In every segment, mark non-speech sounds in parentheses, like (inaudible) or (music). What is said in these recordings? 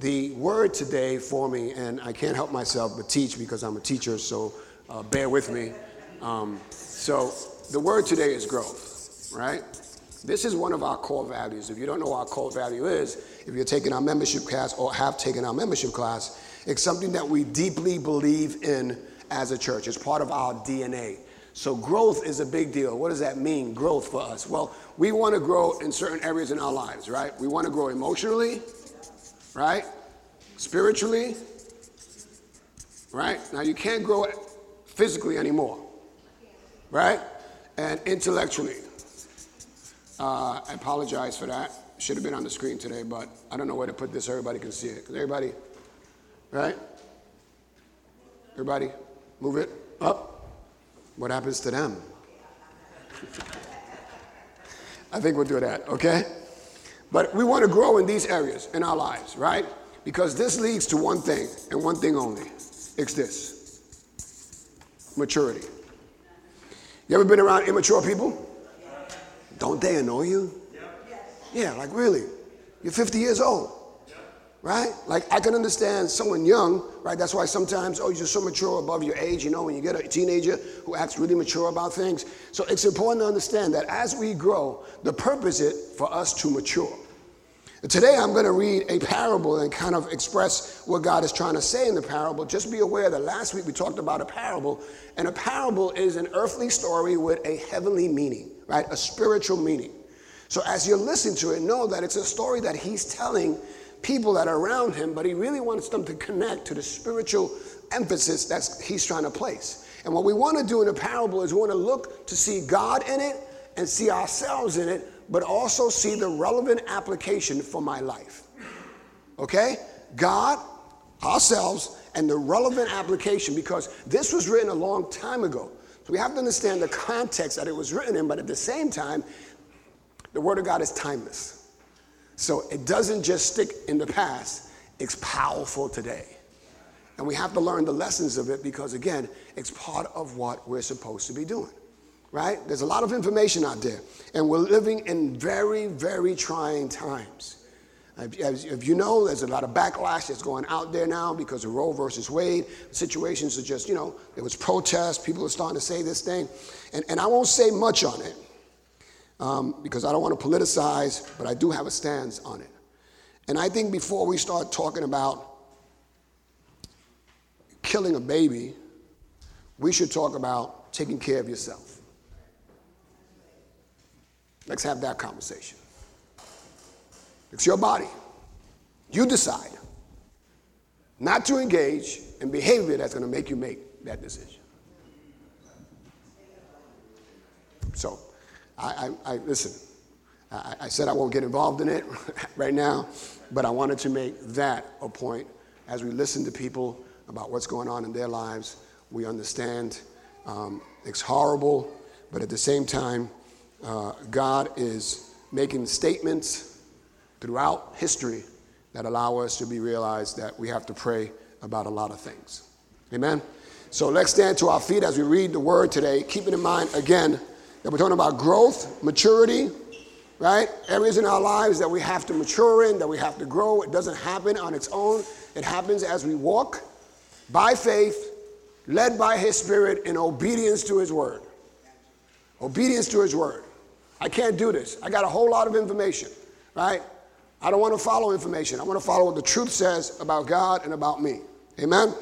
The word today for me, and I can't help myself but teach because I'm a teacher, so uh, bear with me. Um, so, the word today is growth, right? This is one of our core values. If you don't know what our core value is, if you're taking our membership class or have taken our membership class, it's something that we deeply believe in as a church. It's part of our DNA. So, growth is a big deal. What does that mean, growth for us? Well, we want to grow in certain areas in our lives, right? We want to grow emotionally, right? Spiritually, right? Now, you can't grow it physically anymore, right? And intellectually. Uh, I apologize for that. Should have been on the screen today, but I don't know where to put this so everybody can see it. everybody, right? Everybody, move it up. What happens to them? (laughs) I think we'll do that, okay? But we want to grow in these areas in our lives, right? Because this leads to one thing and one thing only. It's this maturity. You ever been around immature people? Don't they annoy you? Yeah, like really. You're 50 years old, right? Like I can understand someone young, right? That's why sometimes, oh, you're so mature above your age, you know, when you get a teenager who acts really mature about things. So it's important to understand that as we grow, the purpose is for us to mature. Today I'm going to read a parable and kind of express what God is trying to say in the parable. Just be aware that last week we talked about a parable, and a parable is an earthly story with a heavenly meaning, right? A spiritual meaning. So as you listen to it, know that it's a story that he's telling people that are around him, but he really wants them to connect to the spiritual emphasis that he's trying to place. And what we want to do in a parable is we want to look to see God in it and see ourselves in it, but also see the relevant application for my life. Okay? God, ourselves, and the relevant application because this was written a long time ago. So we have to understand the context that it was written in, but at the same time, the Word of God is timeless. So it doesn't just stick in the past, it's powerful today. And we have to learn the lessons of it because, again, it's part of what we're supposed to be doing right? There's a lot of information out there, and we're living in very, very trying times. If you know, there's a lot of backlash that's going out there now because of Roe versus Wade. Situations are just, you know, there was protests. People are starting to say this thing. And, and I won't say much on it um, because I don't want to politicize, but I do have a stance on it. And I think before we start talking about killing a baby, we should talk about taking care of yourself. Let's have that conversation. It's your body. You decide not to engage in behavior that's going to make you make that decision. So, I, I, I listen. I, I, said I won't get involved in it (laughs) right now, but I wanted to make that a point as we listen to people about what's going on in their lives. We understand um, it's horrible, but at the same time, uh, God is making statements throughout history that allow us to be realized that we have to pray about a lot of things. Amen? So let's stand to our feet as we read the word today, keeping in mind again that we're talking about growth, maturity, right? Areas in our lives that we have to mature in, that we have to grow. It doesn't happen on its own, it happens as we walk by faith, led by His Spirit in obedience to His word. Obedience to His word. I can't do this. I got a whole lot of information, right? I don't want to follow information. I want to follow what the truth says about God and about me. Amen?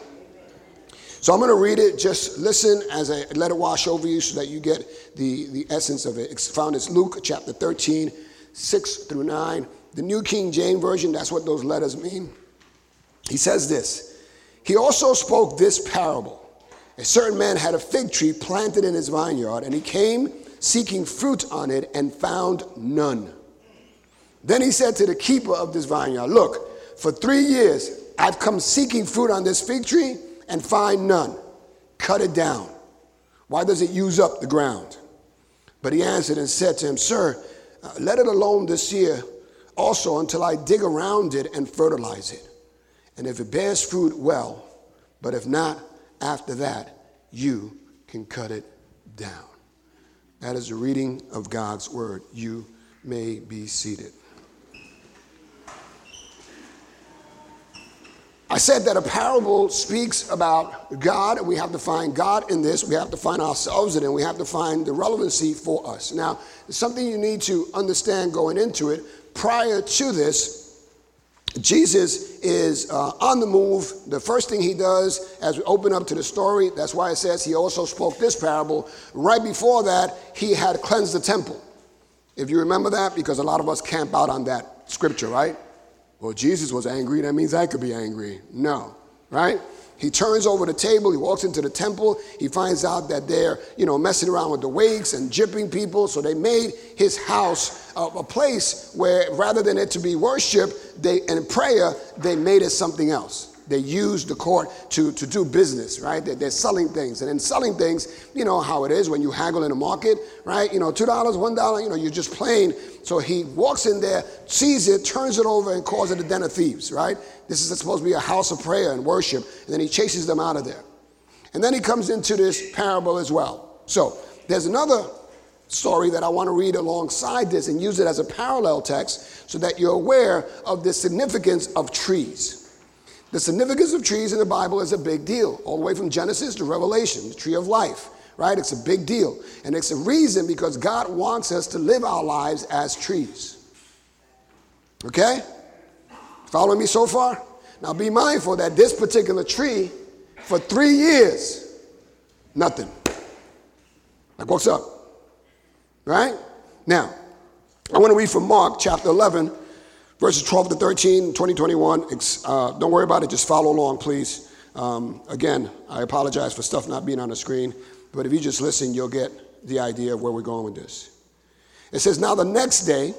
So I'm going to read it. Just listen as I let it wash over you so that you get the, the essence of it. It's found in Luke chapter 13, 6 through 9. The New King James Version, that's what those letters mean. He says this He also spoke this parable. A certain man had a fig tree planted in his vineyard, and he came seeking fruit on it and found none. Then he said to the keeper of this vineyard, Look, for three years I've come seeking fruit on this fig tree and find none. Cut it down. Why does it use up the ground? But he answered and said to him, Sir, uh, let it alone this year also until I dig around it and fertilize it. And if it bears fruit, well, but if not, after that, you can cut it down. That is the reading of God's word. You may be seated. I said that a parable speaks about God, and we have to find God in this. We have to find ourselves in it, and we have to find the relevancy for us. Now, something you need to understand going into it. Prior to this, Jesus is uh, on the move. The first thing he does as we open up to the story, that's why it says he also spoke this parable. Right before that, he had cleansed the temple. If you remember that, because a lot of us camp out on that scripture, right? Well, Jesus was angry, that means I could be angry. No, right? He turns over the table, he walks into the temple, he finds out that they're, you know, messing around with the wakes and jipping people. So they made his house a, a place where rather than it to be worship they, and prayer, they made it something else they use the court to, to do business, right? They're, they're, selling things. And in selling things, you know how it is when you haggle in a market, right? You know, $2, $1, you know, you're just playing. So he walks in there, sees it, turns it over, and calls it a den of thieves, right? This is supposed to be a house of prayer and worship. And then he chases them out of there. And then he comes into this parable as well. So there's another story that I want to read alongside this and use it as a parallel text so that you're aware of the significance of trees. The significance of trees in the Bible is a big deal, all the way from Genesis to Revelation, the tree of life, right? It's a big deal. And it's a reason because God wants us to live our lives as trees. Okay? Following me so far? Now be mindful that this particular tree, for three years, nothing. Like, what's up? Right? Now, I want to read from Mark chapter 11 verses 12 to 13, 2021. Uh, don't worry about it, just follow along, please. Um, again, I apologize for stuff not being on the screen, but if you just listen, you'll get the idea of where we're going with this. It says, Now the next day,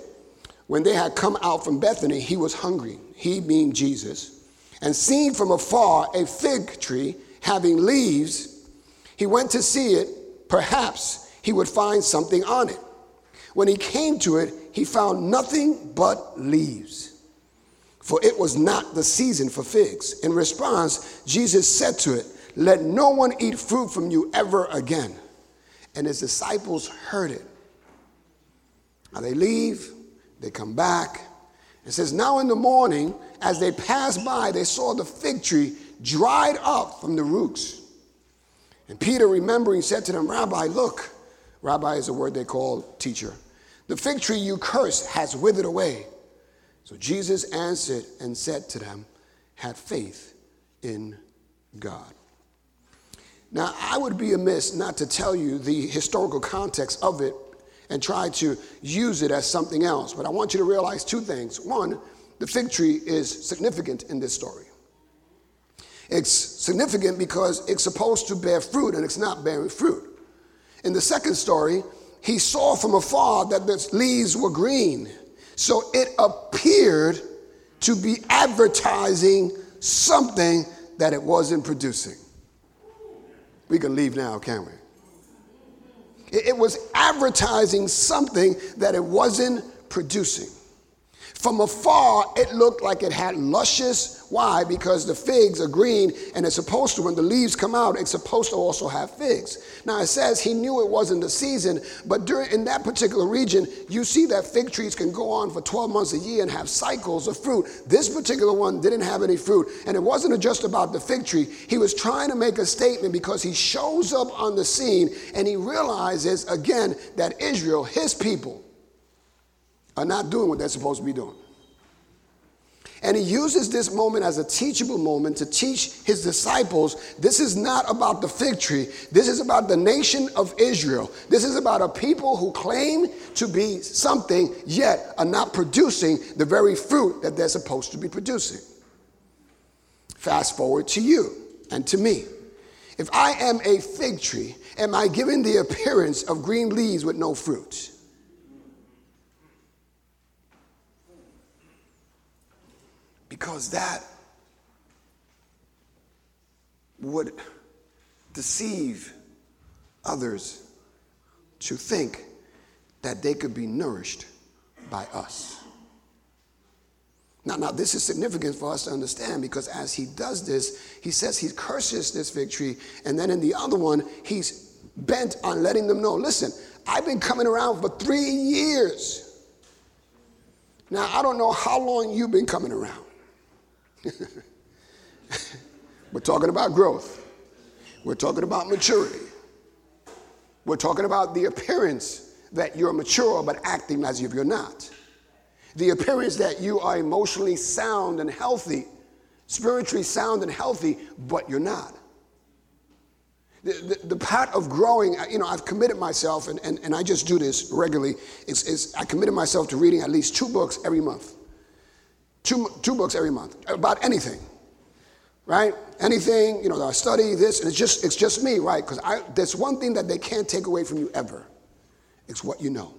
when they had come out from Bethany, he was hungry, he being Jesus, and seeing from afar a fig tree having leaves, he went to see it. Perhaps he would find something on it. When he came to it, he found nothing but leaves, for it was not the season for figs. In response, Jesus said to it, Let no one eat fruit from you ever again. And his disciples heard it. Now they leave, they come back. It says, Now in the morning, as they passed by, they saw the fig tree dried up from the roots. And Peter, remembering, said to them, Rabbi, look, Rabbi is a word they call teacher. The fig tree you cursed has withered away. So Jesus answered and said to them, Have faith in God. Now, I would be amiss not to tell you the historical context of it and try to use it as something else, but I want you to realize two things. One, the fig tree is significant in this story. It's significant because it's supposed to bear fruit and it's not bearing fruit. In the second story, he saw from afar that the leaves were green. So it appeared to be advertising something that it wasn't producing. We can leave now, can't we? It was advertising something that it wasn't producing. From afar, it looked like it had luscious. Why? Because the figs are green, and it's supposed to, when the leaves come out, it's supposed to also have figs. Now it says he knew it wasn't the season, but during in that particular region, you see that fig trees can go on for 12 months a year and have cycles of fruit. This particular one didn't have any fruit, and it wasn't just about the fig tree. He was trying to make a statement because he shows up on the scene and he realizes again that Israel, his people, are not doing what they're supposed to be doing. And he uses this moment as a teachable moment to teach his disciples this is not about the fig tree. This is about the nation of Israel. This is about a people who claim to be something, yet are not producing the very fruit that they're supposed to be producing. Fast forward to you and to me. If I am a fig tree, am I given the appearance of green leaves with no fruit? Because that would deceive others to think that they could be nourished by us. Now, now, this is significant for us to understand because as he does this, he says he curses this fig tree, and then in the other one, he's bent on letting them know listen, I've been coming around for three years. Now, I don't know how long you've been coming around. (laughs) We're talking about growth. We're talking about maturity. We're talking about the appearance that you're mature but acting as if you're not. The appearance that you are emotionally sound and healthy, spiritually sound and healthy, but you're not. The, the, the, part of growing, you know, I've committed myself, and, and, and I just do this regularly, is, is I committed myself to reading at least two books every month. Two, two books every month about anything, right? Anything, you know, I study this, and it's just, it's just me, right? Because I there's one thing that they can't take away from you ever. It's what you know.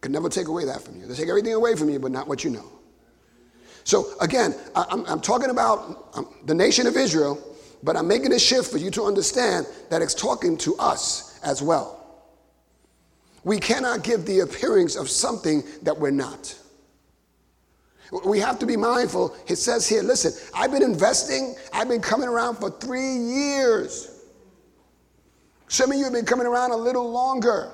Can never take away that from you. They take everything away from you, but not what you know. So again, I, am I'm, I'm talking about um, the nation of Israel but I'm making a shift for you to understand that it's talking to us as well. We cannot give the appearance of something that we're not. We have to be mindful. It says here, listen, I've been investing, I've been coming around for three years. Some of you have been coming around a little longer.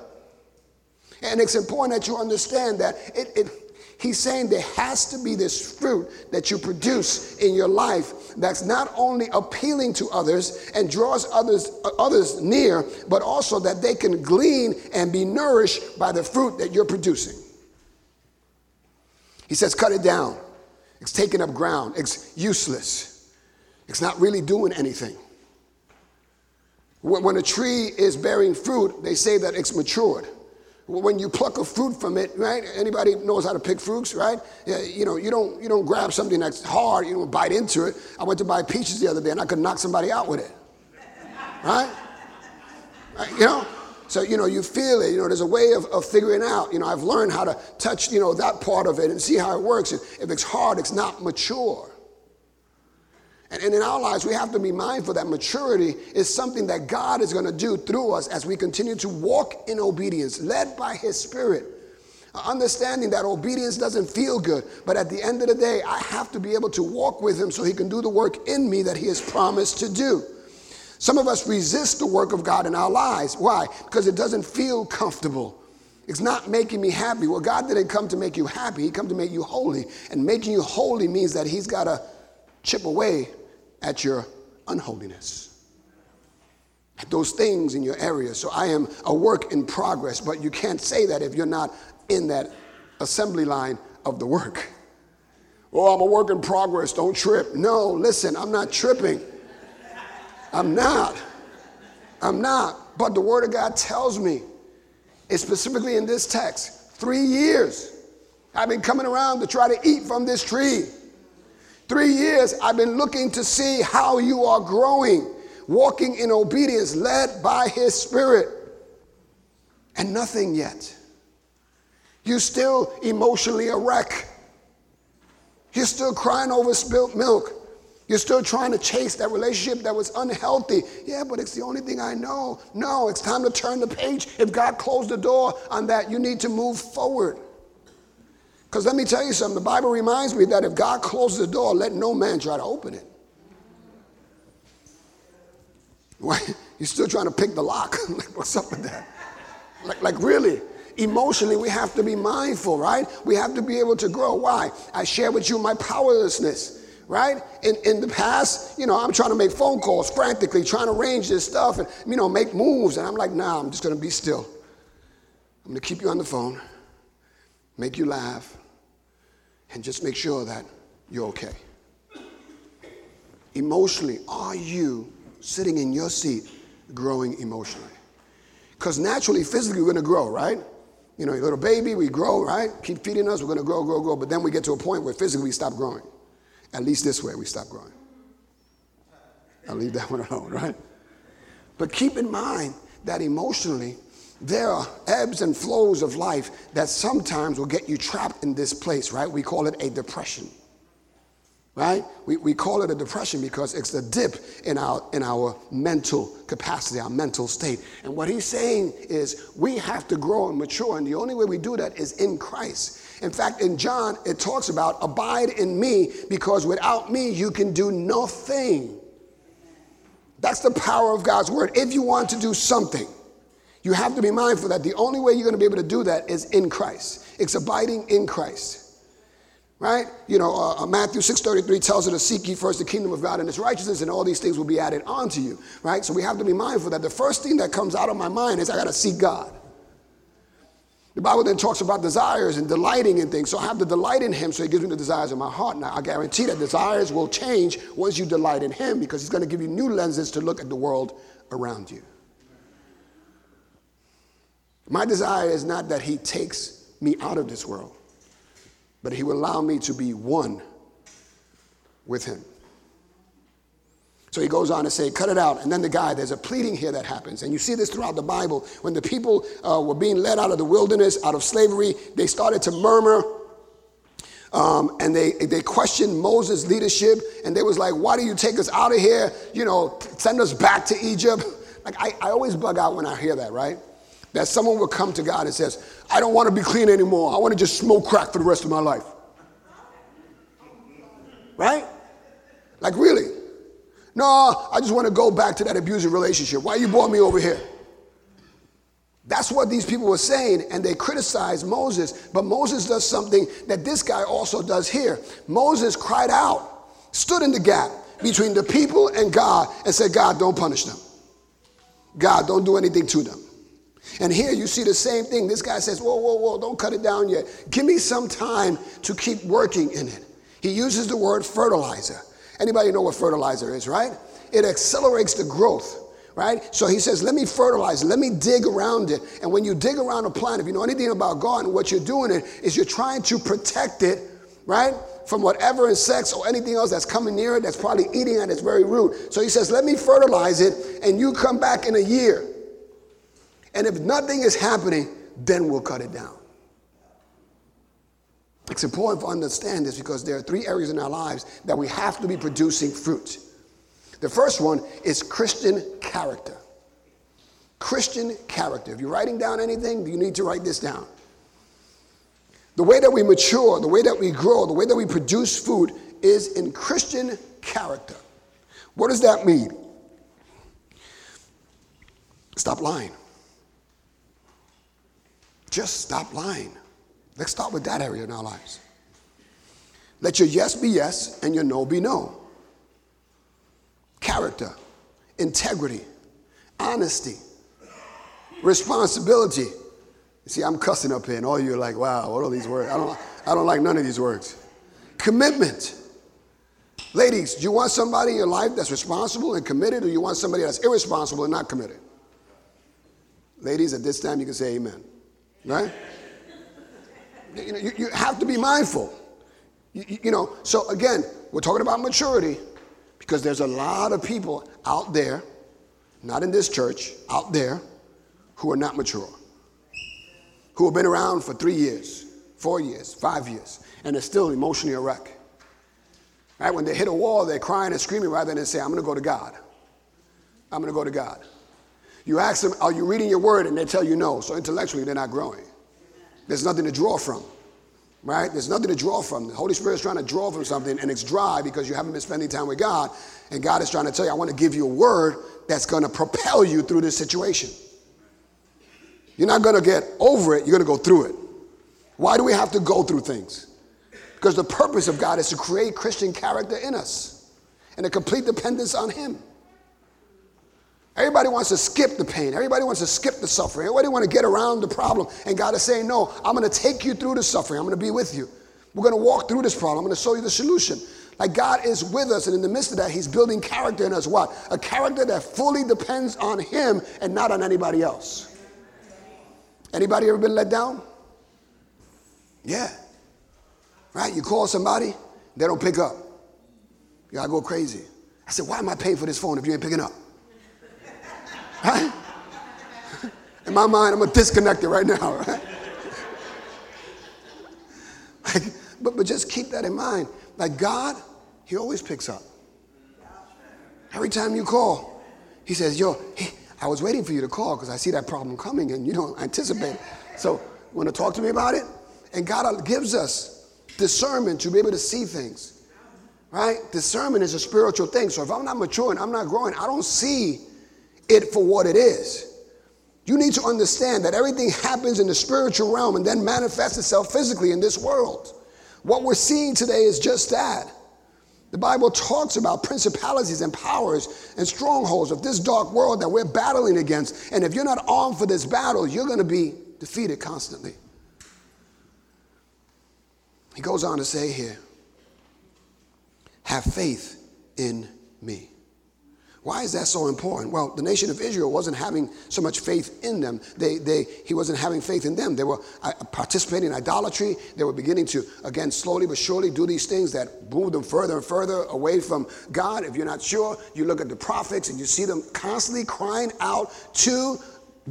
And it's important that you understand that it, it, He's saying there has to be this fruit that you produce in your life that's not only appealing to others and draws others, others near, but also that they can glean and be nourished by the fruit that you're producing. He says, cut it down. It's taking up ground. It's useless. It's not really doing anything. When a tree is bearing fruit, they say that it's matured when you pluck a fruit from it, right? Anybody knows how to pick fruits, right? You know, you don't you don't grab something that's hard, you don't bite into it. I went to buy peaches the other day and I could knock somebody out with it. Right? right? You know? So, you know, you feel it. You know, there's a way of, of figuring out. You know, I've learned how to touch, you know, that part of it and see how it works. If it's hard, it's not mature. And, and in our lives, we have to be mindful that maturity is something that God is going to do through us as we continue to walk in obedience, led by His Spirit. Uh, understanding that obedience doesn't feel good, but at the end of the day, I have to be able to walk with Him so He can do the work in me that He has promised to do. Some of us resist the work of God in our lives. Why? Because it doesn't feel comfortable. It's not making me happy. Well, God didn't come to make you happy, He come to make you holy. And making you holy means that He's got to chip away at your unholiness, at those things in your area. So I am a work in progress, but you can't say that if you're not in that assembly line of the work. Oh, I'm a work in progress, don't trip. No, listen, I'm not tripping. I'm not. I'm not. But the Word of God tells me, it's specifically in this text, three years I've been coming around to try to eat from this tree. Three years, I've been looking to see how you are growing, walking in obedience, led by His Spirit, and nothing yet. You're still emotionally a wreck. You're still crying over spilt milk. You're still trying to chase that relationship that was unhealthy. Yeah, but it's the only thing I know. No, it's time to turn the page. If God closed the door on that, you need to move forward. Because let me tell you something, the Bible reminds me that if God closes the door, let no man try to open it. (laughs) Why? You're still trying to pick the lock. (laughs) like, what's up with that? Like, like, really? Emotionally, we have to be mindful, right? We have to be able to grow. Why? I share with you my powerlessness, right? In, in the past, you know, I'm trying to make phone calls frantically, trying to arrange this stuff and, you know, make moves. And I'm like, nah, I'm just going to be still. I'm going to keep you on the phone, make you laugh, and just make sure that you're okay. Emotionally, are you sitting in your seat growing emotionally? Because naturally, physically, we're going to grow, right? You know, a little baby, we grow, right? Keep feeding us, we're going to grow, grow, grow. But then we get to a point where physically we stop growing. At least this way, we stop growing. I'll leave that (laughs) one alone, right? But keep in mind that emotionally, there are ebbs and flows of life that sometimes will get you trapped in this place, right? We call it a depression. Right? We, we call it a depression because it's a dip in our in our mental capacity, our mental state. And what he's saying is we have to grow and mature, and the only way we do that is in Christ. In fact, in John, it talks about abide in me because without me you can do nothing. That's the power of God's word. If you want to do something, you have to be mindful that the only way you're going to be able to do that is in Christ. It's abiding in Christ. Right? You know, uh, uh Matthew 6.33 tells us to seek ye first the kingdom of God and his righteousness, and all these things will be added onto you, right? So we have to be mindful that the first thing that comes out of my mind is I got to seek God. The Bible then talks about desires and delighting in things. So I have to delight in Him so He gives me the desires of my heart. Now, I guarantee that desires will change once you delight in Him because He's going to give you new lenses to look at the world around you. My desire is not that He takes me out of this world, but He will allow me to be one with Him. So he goes on to say, cut it out. And then the guy, there's a pleading here that happens. And you see this throughout the Bible. When the people uh, were being led out of the wilderness, out of slavery, they started to murmur. Um, and they, they questioned Moses' leadership. And they was like, why do you take us out of here? You know, send us back to Egypt. (laughs) Like, I, I always bug out when I hear that, right? That someone will come to God and says, I don't want to be clean anymore. I want to just smoke crack for the rest of my life. Right? Like, really? No, I just want to go back to that abusive relationship. Why you brought me over here? That's what these people were saying, and they criticized Moses. But Moses does something that this guy also does here. Moses cried out, stood in the gap between the people and God, and said, God, don't punish them. God, don't do anything to them. And here you see the same thing. This guy says, Whoa, whoa, whoa, don't cut it down yet. Give me some time to keep working in it. He uses the word fertilizer. Anybody know what fertilizer is, right? It accelerates the growth right? So he says, let me fertilize, let me dig around it. And when you dig around a plant, if you know anything about garden, what you're doing it is you're trying to protect it, right? From whatever insects or anything else that's coming near it that's probably eating at its very root. So he says, let me fertilize it, and you come back in a year. And if nothing is happening, then we'll cut it down. It's important to understand this because there are three areas in our lives that we have to be producing fruit. The first one is Christian character. Christian character. If you're writing down anything, you need to write this down. The way that we mature, the way that we grow, the way that we produce food is in Christian character. What does that mean? Stop lying. Just stop lying. Let's start with that area in our lives. Let your yes be yes and your no be no. Character, integrity, honesty, responsibility. See, I'm cussing up here, and all you are like, wow, what are these words? I don't, I don't like none of these words. Commitment. Ladies, do you want somebody in your life that's responsible and committed, or you want somebody that's irresponsible and not committed? Ladies, at this time, you can say amen. Right? You, know, you, you have to be mindful. You, you know, so again, we're talking about maturity because there's a lot of people out there, not in this church, out there, who are not mature, who have been around for three years, four years, five years, and are still emotionally a wreck. Right? When they hit a wall, they're crying and screaming rather than say, I'm going to go to God. I'm going to go to God. You ask them, Are you reading your word? And they tell you no. So intellectually, they're not growing. There's nothing to draw from, right? There's nothing to draw from. The Holy Spirit is trying to draw from something, and it's dry because you haven't been spending time with God. And God is trying to tell you, I want to give you a word that's going to propel you through this situation. You're not going to get over it, you're going to go through it. Why do we have to go through things? Because the purpose of God is to create Christian character in us and a complete dependence on Him. Everybody wants to skip the pain. Everybody wants to skip the suffering. Everybody wants to get around the problem. And God is saying, No, I'm going to take you through the suffering. I'm going to be with you. We're going to walk through this problem. I'm going to show you the solution. Like God is with us, and in the midst of that, He's building character in us. What? A character that fully depends on Him and not on anybody else. Anybody ever been let down? Yeah. Right? You call somebody, they don't pick up. You gotta go crazy. I said, why am I paying for this phone if you ain't picking up? Right? In my mind, I'm gonna disconnect it right now, (laughs) right? Like, but, but just keep that in mind. Like God, He always picks up. Every time you call, He says, Yo, I was waiting for you to call because I see that problem coming and you don't anticipate it. So, you want to talk to me about it? And God gives us discernment to be able to see things. Right? Discernment is a spiritual thing. So if I'm not maturing, I'm not growing, I don't see it for what it is. You need to understand that everything happens in the spiritual realm and then manifests itself physically in this world. What we're seeing today is just that. The Bible talks about principalities and powers and strongholds of this dark world that we're battling against. And if you're not armed for this battle, you're going to be defeated constantly. He goes on to say here, have faith in me. Why is that so important? Well, the nation of Israel wasn't having so much faith in them. They, they, he wasn't having faith in them. They were uh, participating in idolatry. They were beginning to, again, slowly but surely do these things that move them further and further away from God. If you're not sure, you look at the prophets and you see them constantly crying out to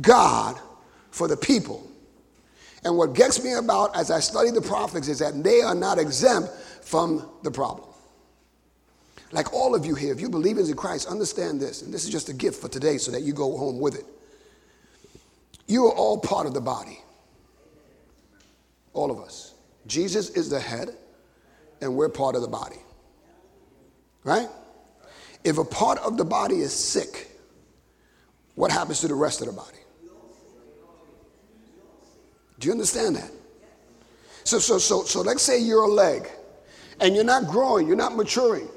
God for the people. And what gets me about as I study the prophets is that they are not exempt from the problem. Like all of you here, if you believe in Christ, understand this, and this is just a gift for today so that you go home with it. You are all part of the body. All of us. Jesus is the head, and we're part of the body. Right? If a part of the body is sick, what happens to the rest of the body? Do you understand that? So, so, so, so let's say you're a leg and you're not growing, you're not maturing.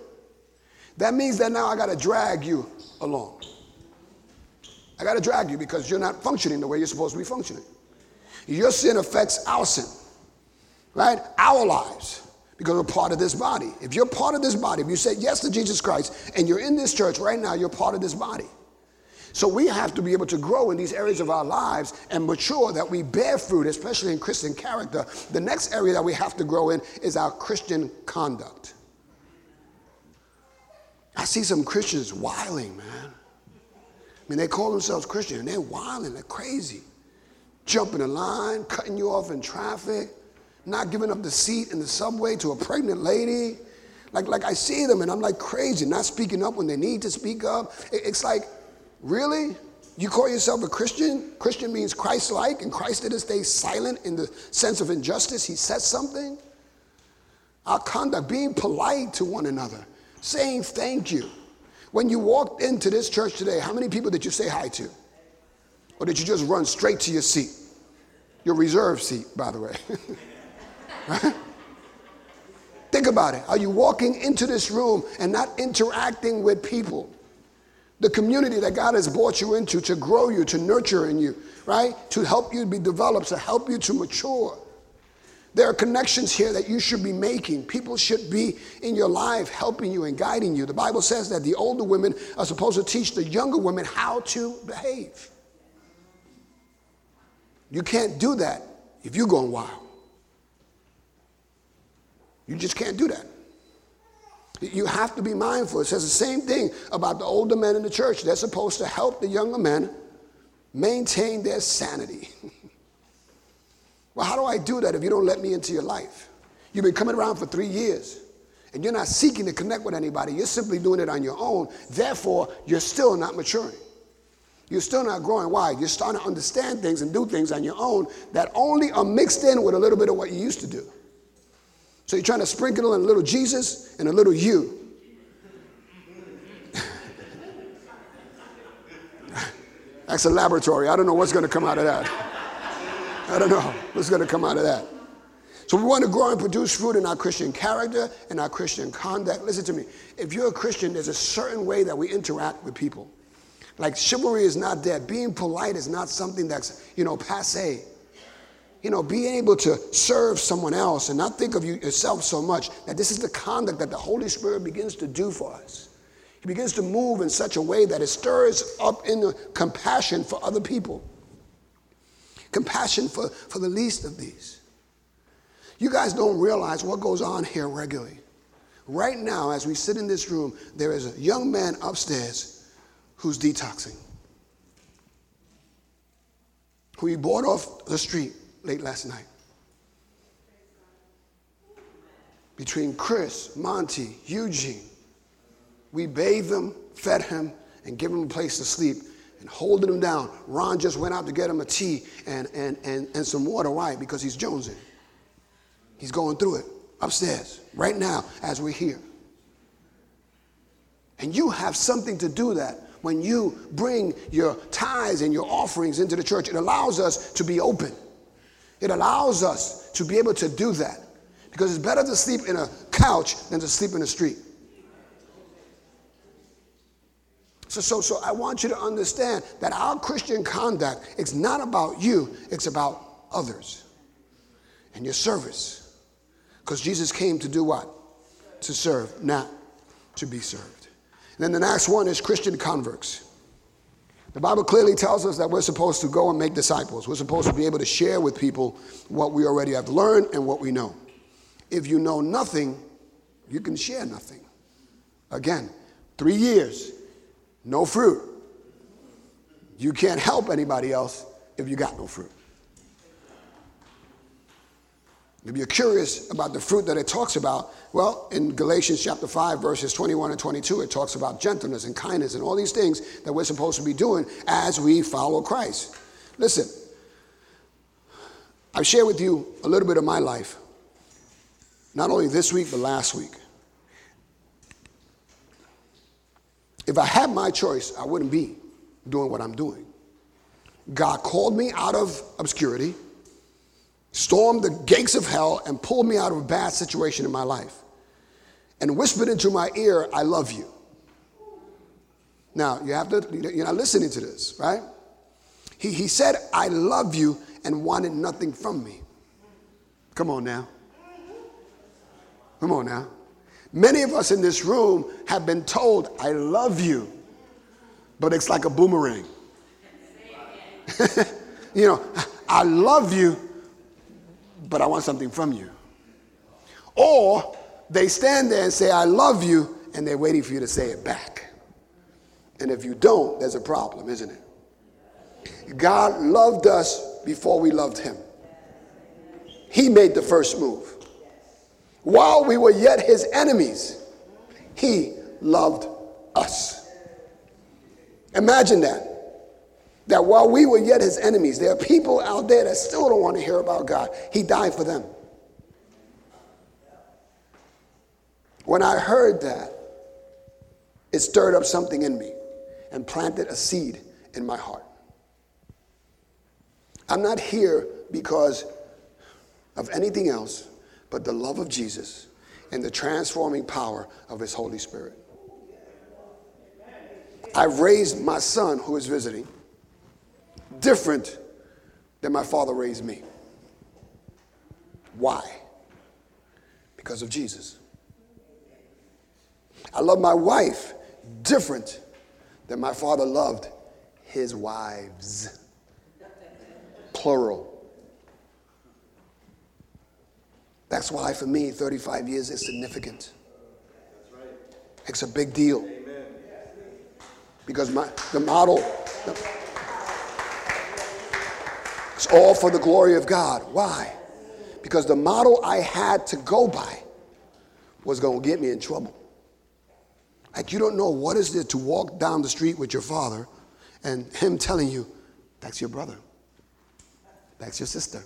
That means that now I got to drag you along. I got to drag you because you're not functioning the way you're supposed to be functioning. Your sin affects our sin, right? Our lives, because we're part of this body. If you're part of this body, if you say yes to Jesus Christ and you're in this church right now, you're part of this body. So we have to be able to grow in these areas of our lives and mature that we bear fruit, especially in Christian character. The next area that we have to grow in is our Christian conduct. I see some Christians wiling, man. I mean, they call themselves Christian and they're wiling, they're crazy. Jumping the line, cutting you off in traffic, not giving up the seat in the subway to a pregnant lady. Like, like I see them and I'm like crazy, not speaking up when they need to speak up. It's like, really? You call yourself a Christian? Christian means Christ like, and Christ didn't stay silent in the sense of injustice. He said something. Our conduct, being polite to one another, saying thank you. When you walked into this church today, how many people did you say hi to? Or did you just run straight to your seat? Your reserve seat, by the way. (laughs) Think about it. Are you walking into this room and not interacting with people? The community that God has brought you into to grow you, to nurture in you, right? To help you be developed, to help you to mature. There are connections here that you should be making. People should be in your life helping you and guiding you. The Bible says that the older women are supposed to teach the younger women how to behave. You can't do that if you're going wild. You just can't do that. You have to be mindful. It says the same thing about the older men in the church. They're supposed to help the younger men maintain their sanity. (laughs) Well, how do I do that if you don't let me into your life? You've been coming around for three years and you're not seeking to connect with anybody. You're simply doing it on your own. Therefore, you're still not maturing. You're still not growing. Why? You're starting to understand things and do things on your own that only are mixed in with a little bit of what you used to do. So you're trying to sprinkle in a little Jesus and a little you. (laughs) That's a laboratory. I don't know what's going to come out of that. I don't know what's going to come out of that. So we want to grow and produce fruit in our Christian character and our Christian conduct. Listen to me. If you're a Christian, there's a certain way that we interact with people. Like chivalry is not dead. Being polite is not something that's, you know, passe. You know, being able to serve someone else and not think of you, yourself so much that this is the conduct that the Holy Spirit begins to do for us. He begins to move in such a way that it stirs up in the compassion for other people compassion for, for the least of these. You guys don't realize what goes on here regularly. Right now, as we sit in this room, there is a young man upstairs who's detoxing, who he bought off the street late last night. Between Chris, Monty, Eugene, we bathed him, fed him, and gave him a place to sleep and holding him down. Ron just went out to get him a tea and, and, and, and some water. Why? Because he's jonesing. He's going through it upstairs right now as we're here. And you have something to do that when you bring your tithes and your offerings into the church. It allows us to be open. It allows us to be able to do that Because it's better to sleep in a couch than to sleep in the street. So, so, so I want you to understand that our Christian conduct is not about you, it's about others and your service. Because Jesus came to do what? To serve, not to be served. And then the next one is Christian converts. The Bible clearly tells us that we're supposed to go and make disciples. We're supposed to be able to share with people what we already have learned and what we know. If you know nothing, you can share nothing. Again, three years, no fruit. You can't help anybody else if you got no fruit. If you're curious about the fruit that it talks about, well, in Galatians chapter 5, verses 21 and 22, it talks about gentleness and kindness and all these things that we're supposed to be doing as we follow Christ. Listen, I've shared with you a little bit of my life, not only this week, but last week. If I had my choice, I wouldn't be doing what I'm doing. God called me out of obscurity stormed the gates of hell and pulled me out of a bad situation in my life and whispered into my ear, I love you. Now, you have to, you're not listening to this, right? He, he said, I love you and wanted nothing from me. Come on now. Come on now. Many of us in this room have been told, I love you, but it's like a boomerang. (laughs) you know, I love you, but I want something from you. Or they stand there and say, I love you, and they're waiting for you to say it back. And if you don't, there's a problem, isn't it? God loved us before we loved him. He made the first move. While we were yet his enemies, he loved us. Imagine that that while we were yet his enemies, there are people out there that still don't want to hear about God. He died for them. When I heard that, it stirred up something in me and planted a seed in my heart. I'm not here because of anything else but the love of Jesus and the transforming power of his Holy Spirit. I've raised my son who is visiting different than my father raised me. Why? Because of Jesus. I love my wife different than my father loved his wives. Plural. That's why, for me, 35 years is significant. It's a big deal. Because my, the model, the, it's all for the glory of God. Why? Because the model I had to go by was going to get me in trouble. Like, you don't know what is it to walk down the street with your father and him telling you, that's your brother, that's your sister.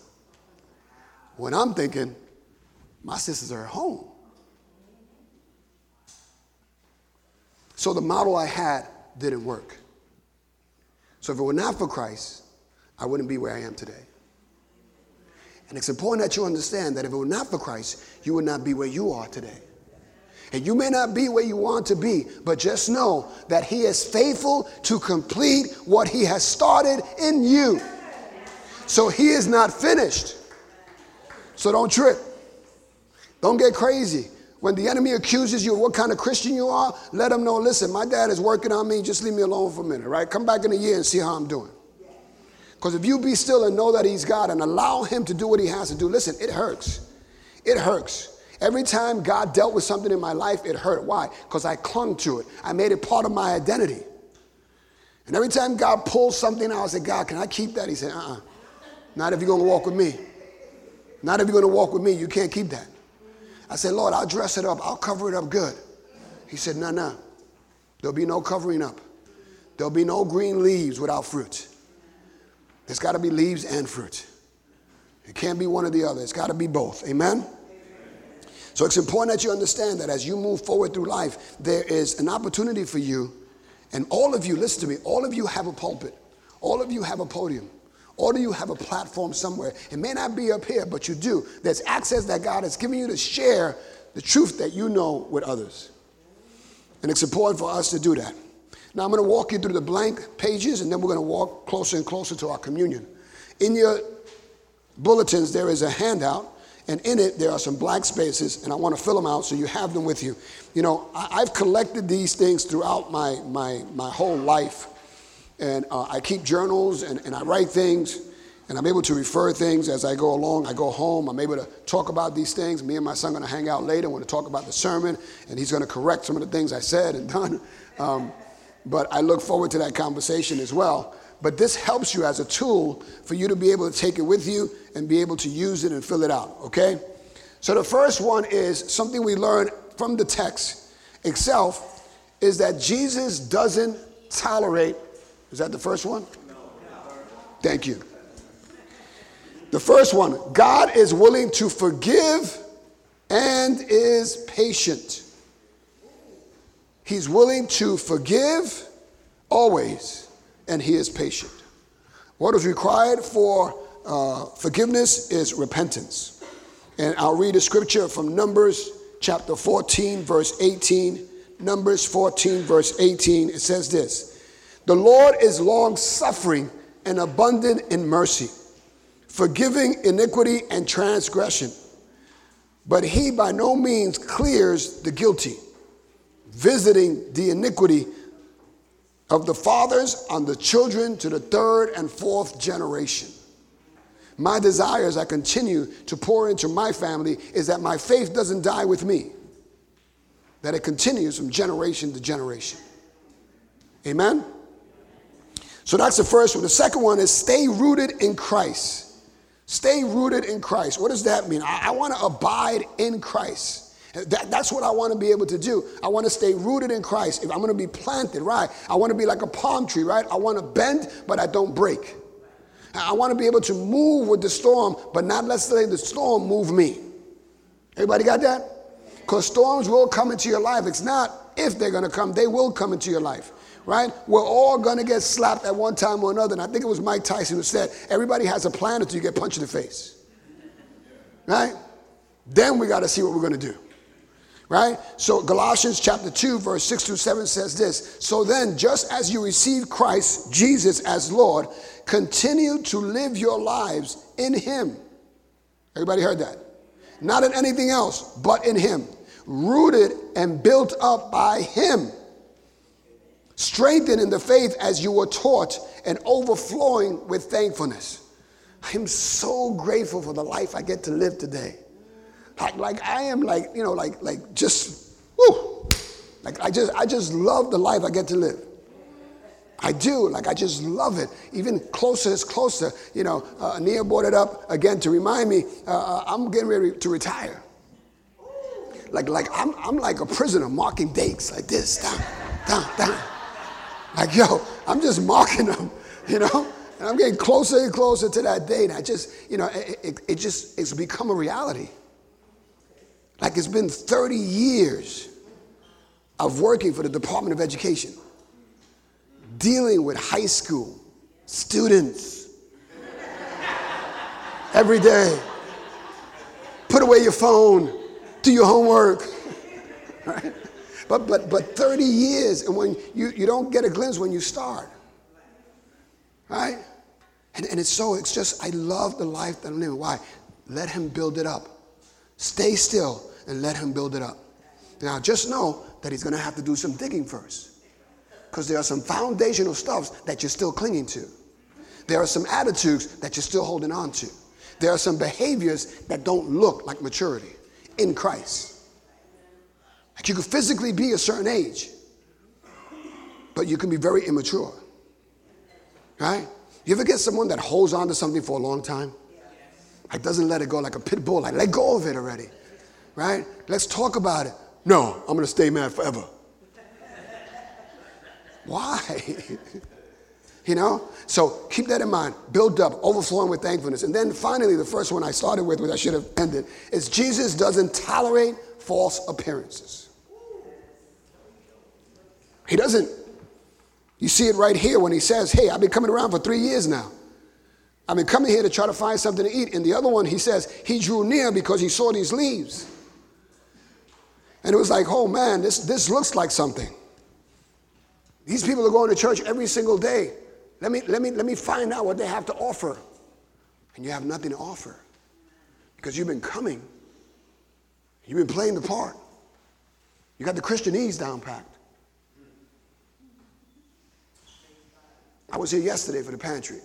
When I'm thinking, my sisters are at home. So the model I had didn't work. So if it were not for Christ, I wouldn't be where I am today. And it's important that you understand that if it were not for Christ, you would not be where you are today. And you may not be where you want to be, but just know that He is faithful to complete what He has started in you. So He is not finished. So don't trip. Don't get crazy. When the enemy accuses you of what kind of Christian you are, let him know listen, my dad is working on me. Just leave me alone for a minute, right? Come back in a year and see how I'm doing. Because if you be still and know that He's God and allow Him to do what He has to do, listen, it hurts. It hurts. Every time God dealt with something in my life, it hurt. Why? Because I clung to it. I made it part of my identity. And every time God pulled something out, I said, God, can I keep that? He said, uh uh Not if you're going to walk with me. Not if you're going to walk with me. You can't keep that. I said, Lord, I'll dress it up. I'll cover it up good. He said, No, no. There'll be no covering up. There'll be no green leaves without fruit. There's got to be leaves and fruit. It can't be one or the other. It's got to be both. Amen? So it's important that you understand that as you move forward through life, there is an opportunity for you. And all of you, listen to me, all of you have a pulpit. All of you have a podium. Or do you have a platform somewhere? It may not be up here, but you do. There's access that God has given you to share the truth that you know with others. And it's important for us to do that. Now, I'm going to walk you through the blank pages, and then we're going to walk closer and closer to our communion. In your bulletins, there is a handout, and in it, there are some blank spaces, and I want to fill them out so you have them with you. You know, I, have collected these things throughout my, my, my whole life, and uh, I keep journals and, and I write things, and I'm able to refer things as I go along. I go home, I'm able to talk about these things. Me and my son are going to hang out later, want to talk about the sermon, and he's going to correct some of the things I said and (laughs) done. Um, but I look forward to that conversation as well. But this helps you as a tool for you to be able to take it with you and be able to use it and fill it out, okay? So the first one is something we learn from the text itself is that Jesus doesn't tolerate. Is that the first one? Thank you. The first one God is willing to forgive and is patient. He's willing to forgive always, and he is patient. What is required for uh, forgiveness is repentance. And I'll read a scripture from Numbers chapter 14, verse 18. Numbers 14, verse 18. It says this The Lord is long suffering and abundant in mercy, forgiving iniquity and transgression. But he by no means clears the guilty visiting the iniquity of the fathers on the children to the third and fourth generation. My desire as I continue to pour into my family is that my faith doesn't die with me, that it continues from generation to generation. Amen? So that's the first one. The second one is stay rooted in Christ. Stay rooted in Christ. What does that mean? I, I want to abide in Christ. That, that's what I want to be able to do. I want to stay rooted in Christ. If I'm going to be planted, right? I want to be like a palm tree, right? I want to bend, but I don't break. I want to be able to move with the storm, but not say the storm move me. Everybody got that? Because storms will come into your life. It's not if they're going to come, they will come into your life right? We're all gonna get slapped at one time or another. And I think it was Mike Tyson who said, everybody has a plan until you get punched in the face. Right? Then we gotta see what we're gonna do right? So Galatians chapter 2, verse 6 through 7 says this So then, just as you receive Christ Jesus as Lord, continue to live your lives in Him. Everybody heard that? Not in anything else, but in Him. Rooted and built up by Him. Strengthened in the faith as you were taught and overflowing with thankfulness. I am so grateful for the life I get to live today. Like, like I am like, you know, like, like just, like I just, I just love the life I get to live. I do, like I just love it. Even closer is closer. You know, uh, Nia brought it up again to remind me uh, uh, I'm getting ready to retire. Like, like I'm, I'm like a prisoner marking dates like this, down, down, down. Like, yo, I'm just mocking them, (laughs) you know? And I'm getting closer and closer to that day. And I just, you know, it, it, it just, it's become a reality. Like it's been 30 years of working for the Department of Education, dealing with high school students (laughs) every day. Put away your phone, do your homework. (laughs) Right? But, but, but 30 years, and when you, you don't get a glimpse when you start. Right? And, and it's so, it's just, I love the life that I'm living. Why? Let Him build it up. Stay still and let Him build it up. Now, just know that He's going to have to do some digging first. Because there are some foundational stuffs that you're still clinging to. There are some attitudes that you're still holding on to. There are some behaviors that don't look like maturity in Christ. Like you could physically be a certain age, but you can be very immature. Right? You ever get someone that holds on to something for a long time? Like doesn't let it go like a pit bull, like let go of it already. Right? Let's talk about it. No, I'm gonna stay mad forever. Why? (laughs) you know? So keep that in mind. Build up, overflowing with thankfulness. And then finally, the first one I started with, which I should have ended, is Jesus doesn't tolerate false appearances. He doesn't. You see it right here when he says, Hey, I've been coming around for three years now. I've been coming here to try to find something to eat. And the other one, he says, he drew near because he saw these leaves. And it was like, oh man, this, this looks like something. These people are going to church every single day. Let me, let, me, let me find out what they have to offer. And you have nothing to offer because you've been coming. You've been playing the part. You got the Christianese down packed. I was here yesterday for the pantry,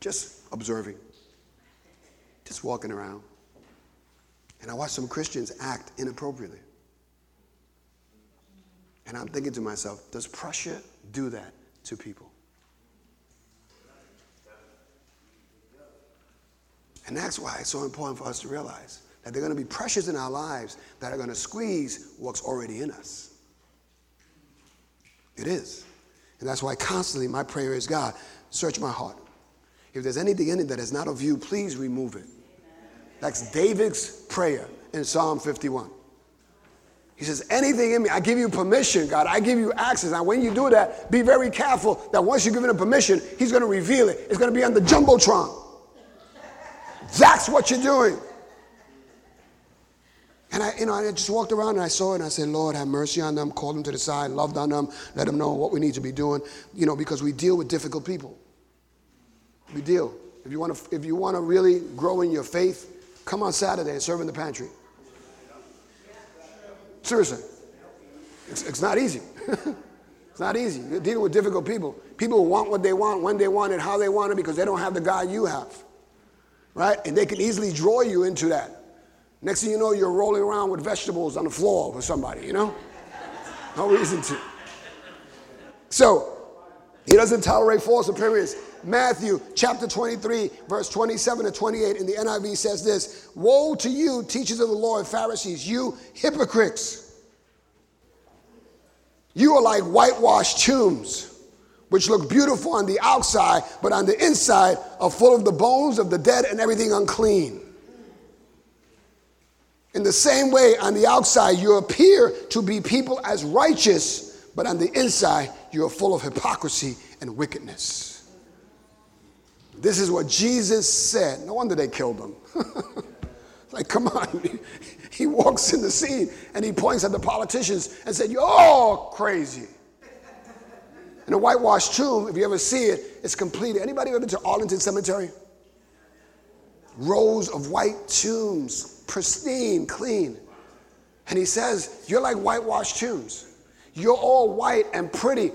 just observing, just walking around. And I watched some Christians act inappropriately. And I'm thinking to myself, does pressure do that to people? And that's why it's so important for us to realize that there are going to be pressures in our lives that are going to squeeze what's already in us. It is. And that's why constantly my prayer is God, search my heart. If there's anything in it that is not of you, please remove it. That's David's prayer in Psalm 51. He says, Anything in me, I give you permission, God. I give you access. And when you do that, be very careful that once you give him permission, he's going to reveal it. It's going to be on the Jumbotron. That's what you're doing. And I, you know, I just walked around and I saw it and I said, Lord, have mercy on them, call them to the side, loved on them, let them know what we need to be doing, you know, because we deal with difficult people. We deal. If you want to, if you want to really grow in your faith, come on Saturday and serve in the pantry. Seriously. It's, it's not easy. (laughs) it's not easy. You're dealing with difficult people. People want what they want, when they want it, how they want it, because they don't have the God you have. Right? And they can easily draw you into that. Next thing you know, you're rolling around with vegetables on the floor with somebody, you know? No reason to. So, he doesn't tolerate false appearances. Matthew chapter 23, verse 27 to 28 in the NIV says this Woe to you, teachers of the law and Pharisees, you hypocrites! You are like whitewashed tombs, which look beautiful on the outside, but on the inside are full of the bones of the dead and everything unclean. In the same way, on the outside, you appear to be people as righteous, but on the inside, you are full of hypocrisy and wickedness. This is what Jesus said. No wonder they killed him. (laughs) like, come on. (laughs) He walks in the scene and he points at the politicians and said, You're all crazy. In a whitewashed tomb, if you ever see it, it's completed. Anybody ever been to Arlington Cemetery? Rows of white tombs pristine, clean. And he says, You're like whitewashed tombs. You're all white and pretty,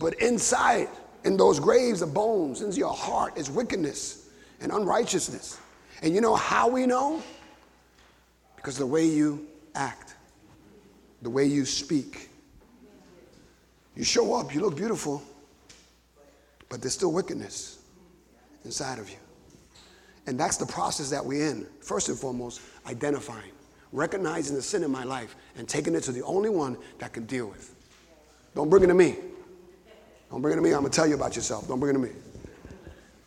but inside, in those graves of bones, in your heart, is wickedness and unrighteousness. And you know how we know? Because the way you act, the way you speak. You show up, you look beautiful, but there's still wickedness inside of you. And that's the process that we're in. First and foremost, identifying, recognizing the sin in my life, and taking it to the only one that can deal with. Don't bring it to me. Don't bring it to me. I'm going to tell you about yourself. Don't bring it to me.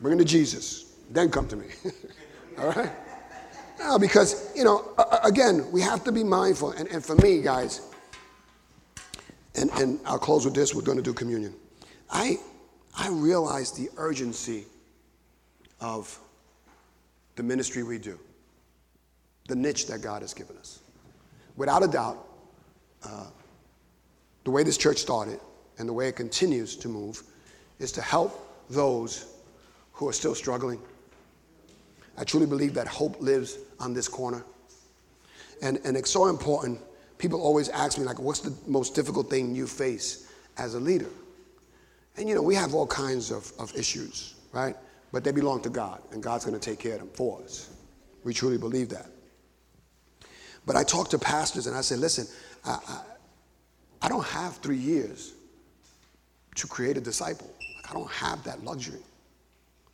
Bring it to Jesus. Then come to me. (laughs) All right? Because, you know, again, we have to be mindful. And, and for me, guys, and, and I'll close with this, we're going to do communion. I, I realize the urgency of the ministry we do, the niche that God has given us. Without a doubt, uh, the way this church started and the way it continues to move is to help those who are still struggling. I truly believe that hope lives on this corner. And, and it's so important. People always ask me, like, what's the most difficult thing you face as a leader? And, you know, we have all kinds of, of issues, right? But they belong to God, and God's going to take care of them for us. We truly believe that. But I talk to pastors and I say, listen, I, I, I don't have three years to create a disciple. Like, I don't have that luxury.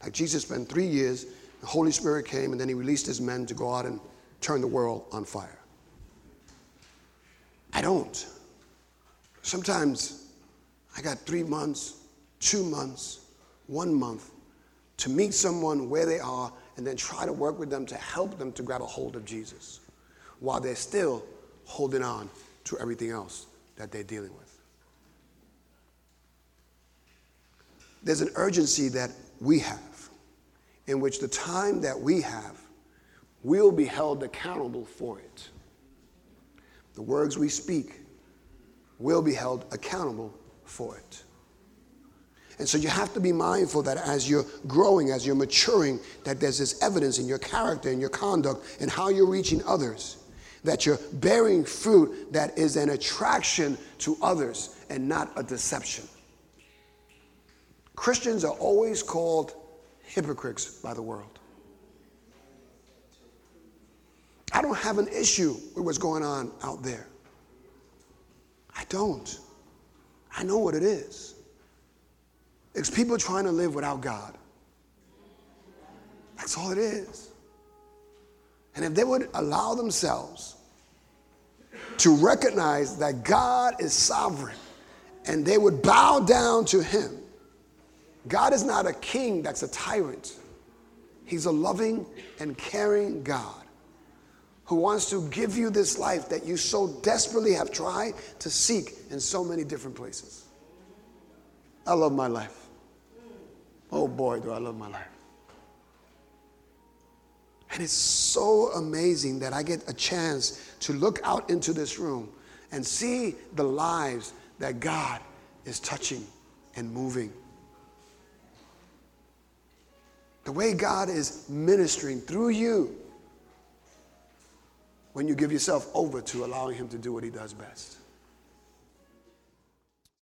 Like Jesus spent three years, the Holy Spirit came, and then he released his men to go out and turn the world on fire. I don't. Sometimes I got three months, two months, one month to meet someone where they are and then try to work with them to help them to grab a hold of Jesus while they're still holding on to everything else that they're dealing with. There's an urgency that we have in which the time that we have, we'll be held accountable for it. The words we speak will be held accountable for it. And so you have to be mindful that as you're growing, as you're maturing, that there's this evidence in your character, in your conduct, and how you're reaching others, that you're bearing fruit that is an attraction to others and not a deception. Christians are always called hypocrites by the world. I don't have an issue with what's going on out there. I don't. I know what it is. It's people trying to live without God. That's all it is. And if they would allow themselves to recognize that God is sovereign and they would bow down to Him, God is not a king that's a tyrant. He's a loving and caring God who wants to give you this life that you so desperately have tried to seek in so many different places. I love my life. Oh boy, do I love my life. And it's so amazing that I get a chance to look out into this room and see the lives that God is touching and moving. The way God is ministering through you when you give yourself over to allowing Him to do what He does best.